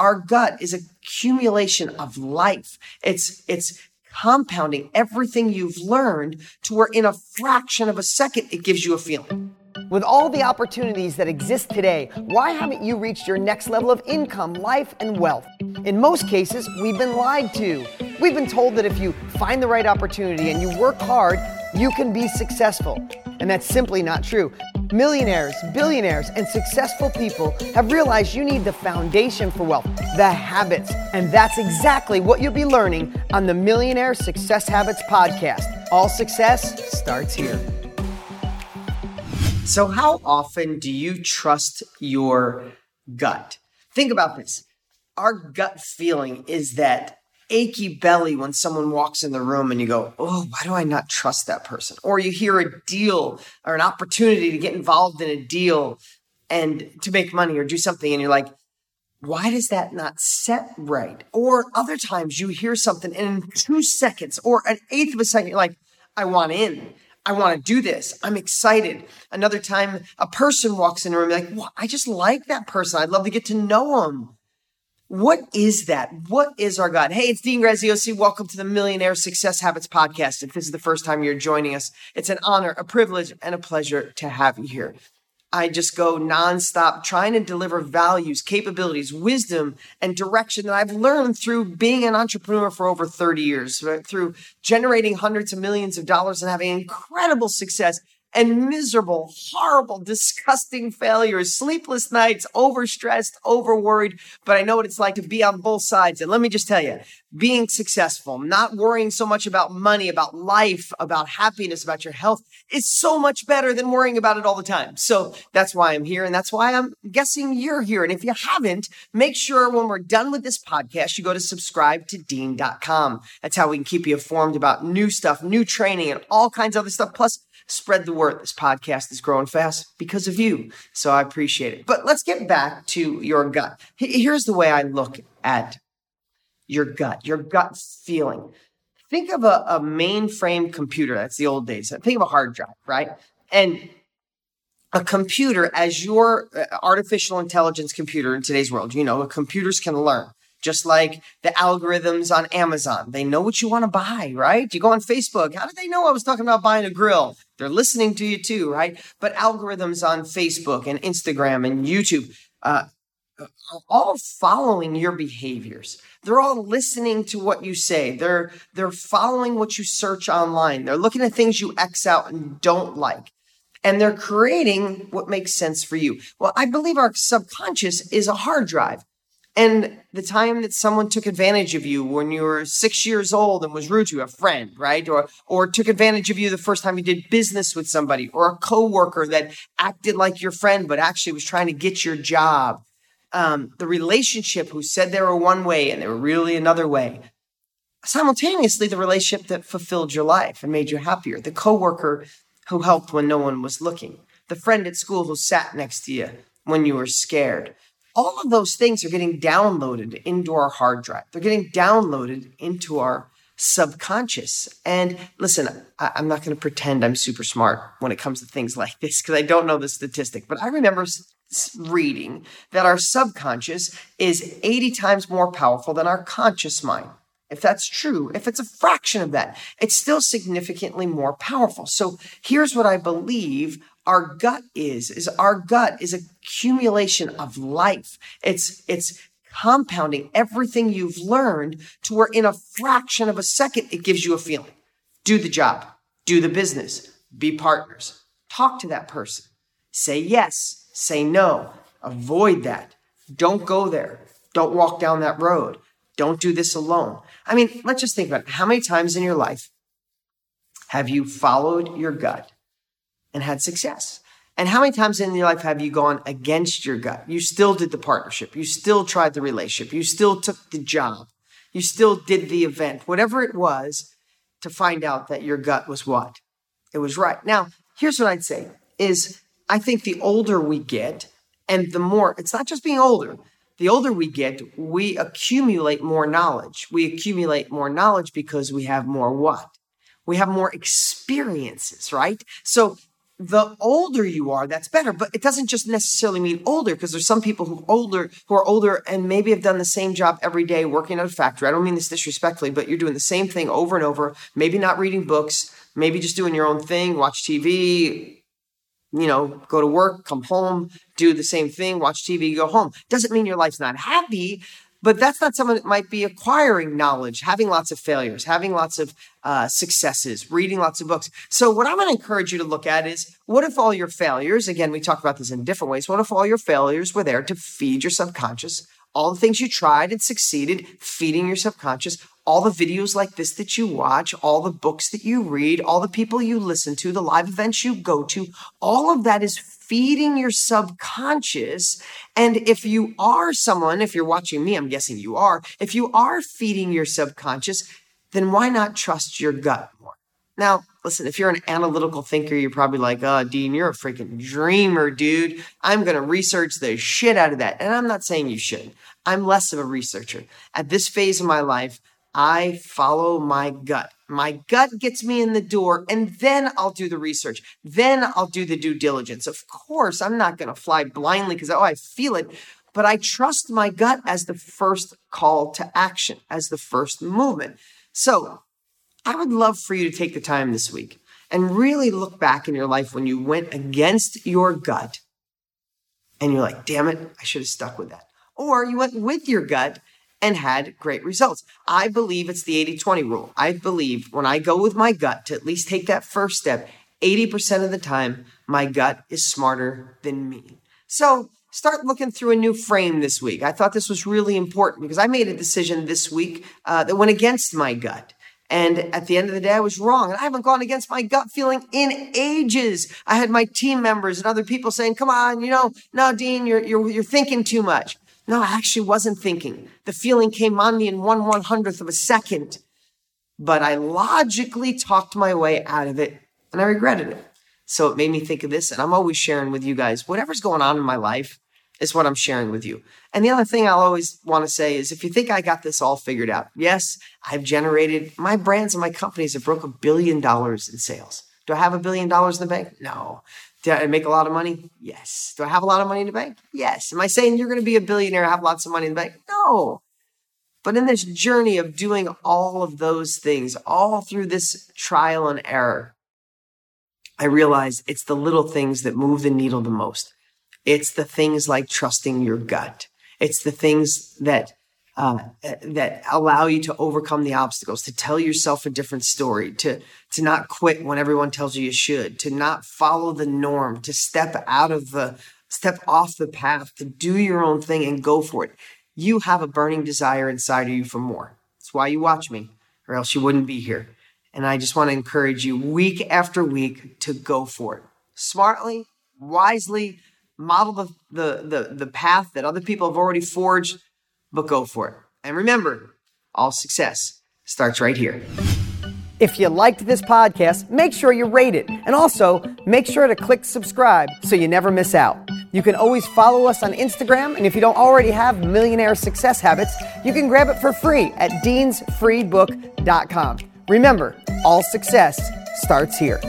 our gut is a accumulation of life. It's, it's compounding everything you've learned to where in a fraction of a second, it gives you a feeling. With all the opportunities that exist today, why haven't you reached your next level of income, life, and wealth? In most cases, we've been lied to. We've been told that if you find the right opportunity and you work hard, you can be successful. And that's simply not true. Millionaires, billionaires, and successful people have realized you need the foundation for wealth, the habits. And that's exactly what you'll be learning on the Millionaire Success Habits podcast. All success starts here. So, how often do you trust your gut? Think about this. Our gut feeling is that achy belly when someone walks in the room and you go, Oh, why do I not trust that person? Or you hear a deal or an opportunity to get involved in a deal and to make money or do something, and you're like, why does that not set right? Or other times you hear something and in two seconds or an eighth of a second, you're like, I want in. I want to do this. I'm excited. Another time, a person walks in the room, like, well, I just like that person. I'd love to get to know them. What is that? What is our God? Hey, it's Dean Graziosi. Welcome to the Millionaire Success Habits Podcast. If this is the first time you're joining us, it's an honor, a privilege, and a pleasure to have you here. I just go nonstop trying to deliver values, capabilities, wisdom, and direction that I've learned through being an entrepreneur for over 30 years, right? through generating hundreds of millions of dollars and having incredible success and miserable, horrible, disgusting failures, sleepless nights, overstressed, overworried. But I know what it's like to be on both sides. And let me just tell you, being successful, not worrying so much about money, about life, about happiness, about your health is so much better than worrying about it all the time. So that's why I'm here. And that's why I'm guessing you're here. And if you haven't, make sure when we're done with this podcast, you go to subscribe to dean.com. That's how we can keep you informed about new stuff, new training, and all kinds of other stuff. Plus, spread the word. This podcast is growing fast because of you. So I appreciate it. But let's get back to your gut. Here's the way I look at your gut, your gut feeling. Think of a, a mainframe computer. That's the old days. Think of a hard drive, right? And a computer as your uh, artificial intelligence computer in today's world. You know, computers can learn just like the algorithms on Amazon. They know what you want to buy, right? You go on Facebook. How did they know I was talking about buying a grill? They're listening to you too, right? But algorithms on Facebook and Instagram and YouTube uh, are all following your behaviors. They're all listening to what you say. They're they're following what you search online. They're looking at things you X out and don't like. And they're creating what makes sense for you. Well, I believe our subconscious is a hard drive. And the time that someone took advantage of you when you were six years old and was rude to you, a friend, right? Or, or took advantage of you the first time you did business with somebody, or a coworker that acted like your friend, but actually was trying to get your job. Um, the relationship who said they were one way and they were really another way. Simultaneously, the relationship that fulfilled your life and made you happier. The coworker who helped when no one was looking. The friend at school who sat next to you when you were scared all of those things are getting downloaded into our hard drive. They're getting downloaded into our subconscious. And listen, I, am not going to pretend I'm super smart when it comes to things like this because I don't know the statistic, but I remember reading that our subconscious is 80 times more powerful than our conscious mind. If that's true, if it's a fraction of that, it's still significantly more powerful. So here's what I believe our gut is is our gut is accumulation of life. It's it's compounding everything you've learned to where in a fraction of a second it gives you a feeling. Do the job. Do the business. Be partners. Talk to that person. Say yes. Say no. Avoid that. Don't go there. Don't walk down that road. Don't do this alone. I mean let's just think about it. how many times in your life have you followed your gut and had success. And how many times in your life have you gone against your gut? You still did the partnership. You still tried the relationship. You still took the job. You still did the event, whatever it was, to find out that your gut was what? It was right. Now, here's what I'd say is I think the older we get and the more, it's not just being older. The older we get, we accumulate more knowledge. We accumulate more knowledge because we have more what? We have more experiences, right? So the older you are, that's better. But it doesn't just necessarily mean older because there's some people who older who are older and maybe have done the same job every day working at a factory. I don't mean this disrespectfully, but you're doing the same thing over and over, maybe not reading books, maybe just doing your own thing, watch TV, you know, go to work, come home, do the same thing, watch TV, go home. Doesn't mean your life's not happy, but that's not someone that might be acquiring knowledge, having lots of failures, having lots of uh, successes, reading lots of books. So, what I'm going to encourage you to look at is what if all your failures, again, we talk about this in different ways, what if all your failures were there to feed your subconscious? All the things you tried and succeeded, feeding your subconscious, all the videos like this that you watch, all the books that you read, all the people you listen to, the live events you go to, all of that is feeding your subconscious. And if you are someone, if you're watching me, I'm guessing you are, if you are feeding your subconscious, then why not trust your gut more? Now, listen, if you're an analytical thinker, you're probably like, oh, Dean, you're a freaking dreamer, dude. I'm going to research the shit out of that. And I'm not saying you should. I'm less of a researcher. At this phase of my life, I follow my gut. My gut gets me in the door, and then I'll do the research. Then I'll do the due diligence. Of course, I'm not going to fly blindly because, oh, I feel it, but I trust my gut as the first call to action, as the first movement. So I would love for you to take the time this week and really look back in your life when you went against your gut and you're like, damn it, I should have stuck with that. Or you went with your gut and had great results. I believe it's the 80 20 rule. I believe when I go with my gut to at least take that first step, 80% of the time, my gut is smarter than me. So start looking through a new frame this week. I thought this was really important because I made a decision this week uh, that went against my gut. And at the end of the day, I was wrong. And I haven't gone against my gut feeling in ages. I had my team members and other people saying, come on, you know, no, Dean, you're, you're, you're thinking too much. No, I actually wasn't thinking. The feeling came on me in one one hundredth of a second. But I logically talked my way out of it and I regretted it. So it made me think of this. And I'm always sharing with you guys whatever's going on in my life is what I'm sharing with you. And the other thing I'll always want to say is if you think I got this all figured out, yes, I've generated my brands and my companies have broke a billion dollars in sales. Do I have a billion dollars in the bank? No. Do I make a lot of money? Yes. Do I have a lot of money in the bank? Yes. Am I saying you're going to be a billionaire, have lots of money in the bank? No. But in this journey of doing all of those things, all through this trial and error, I realize it's the little things that move the needle the most. It's the things like trusting your gut. It's the things that uh, that allow you to overcome the obstacles, to tell yourself a different story, to to not quit when everyone tells you you should, to not follow the norm, to step out of the step off the path, to do your own thing and go for it. You have a burning desire inside of you for more. That's why you watch me, or else you wouldn't be here. And I just want to encourage you week after week to go for it. Smartly, wisely, model the, the, the, the path that other people have already forged but go for it. And remember, all success starts right here. If you liked this podcast, make sure you rate it. And also, make sure to click subscribe so you never miss out. You can always follow us on Instagram, and if you don't already have Millionaire Success Habits, you can grab it for free at deansfreebook.com. Remember, all success starts here.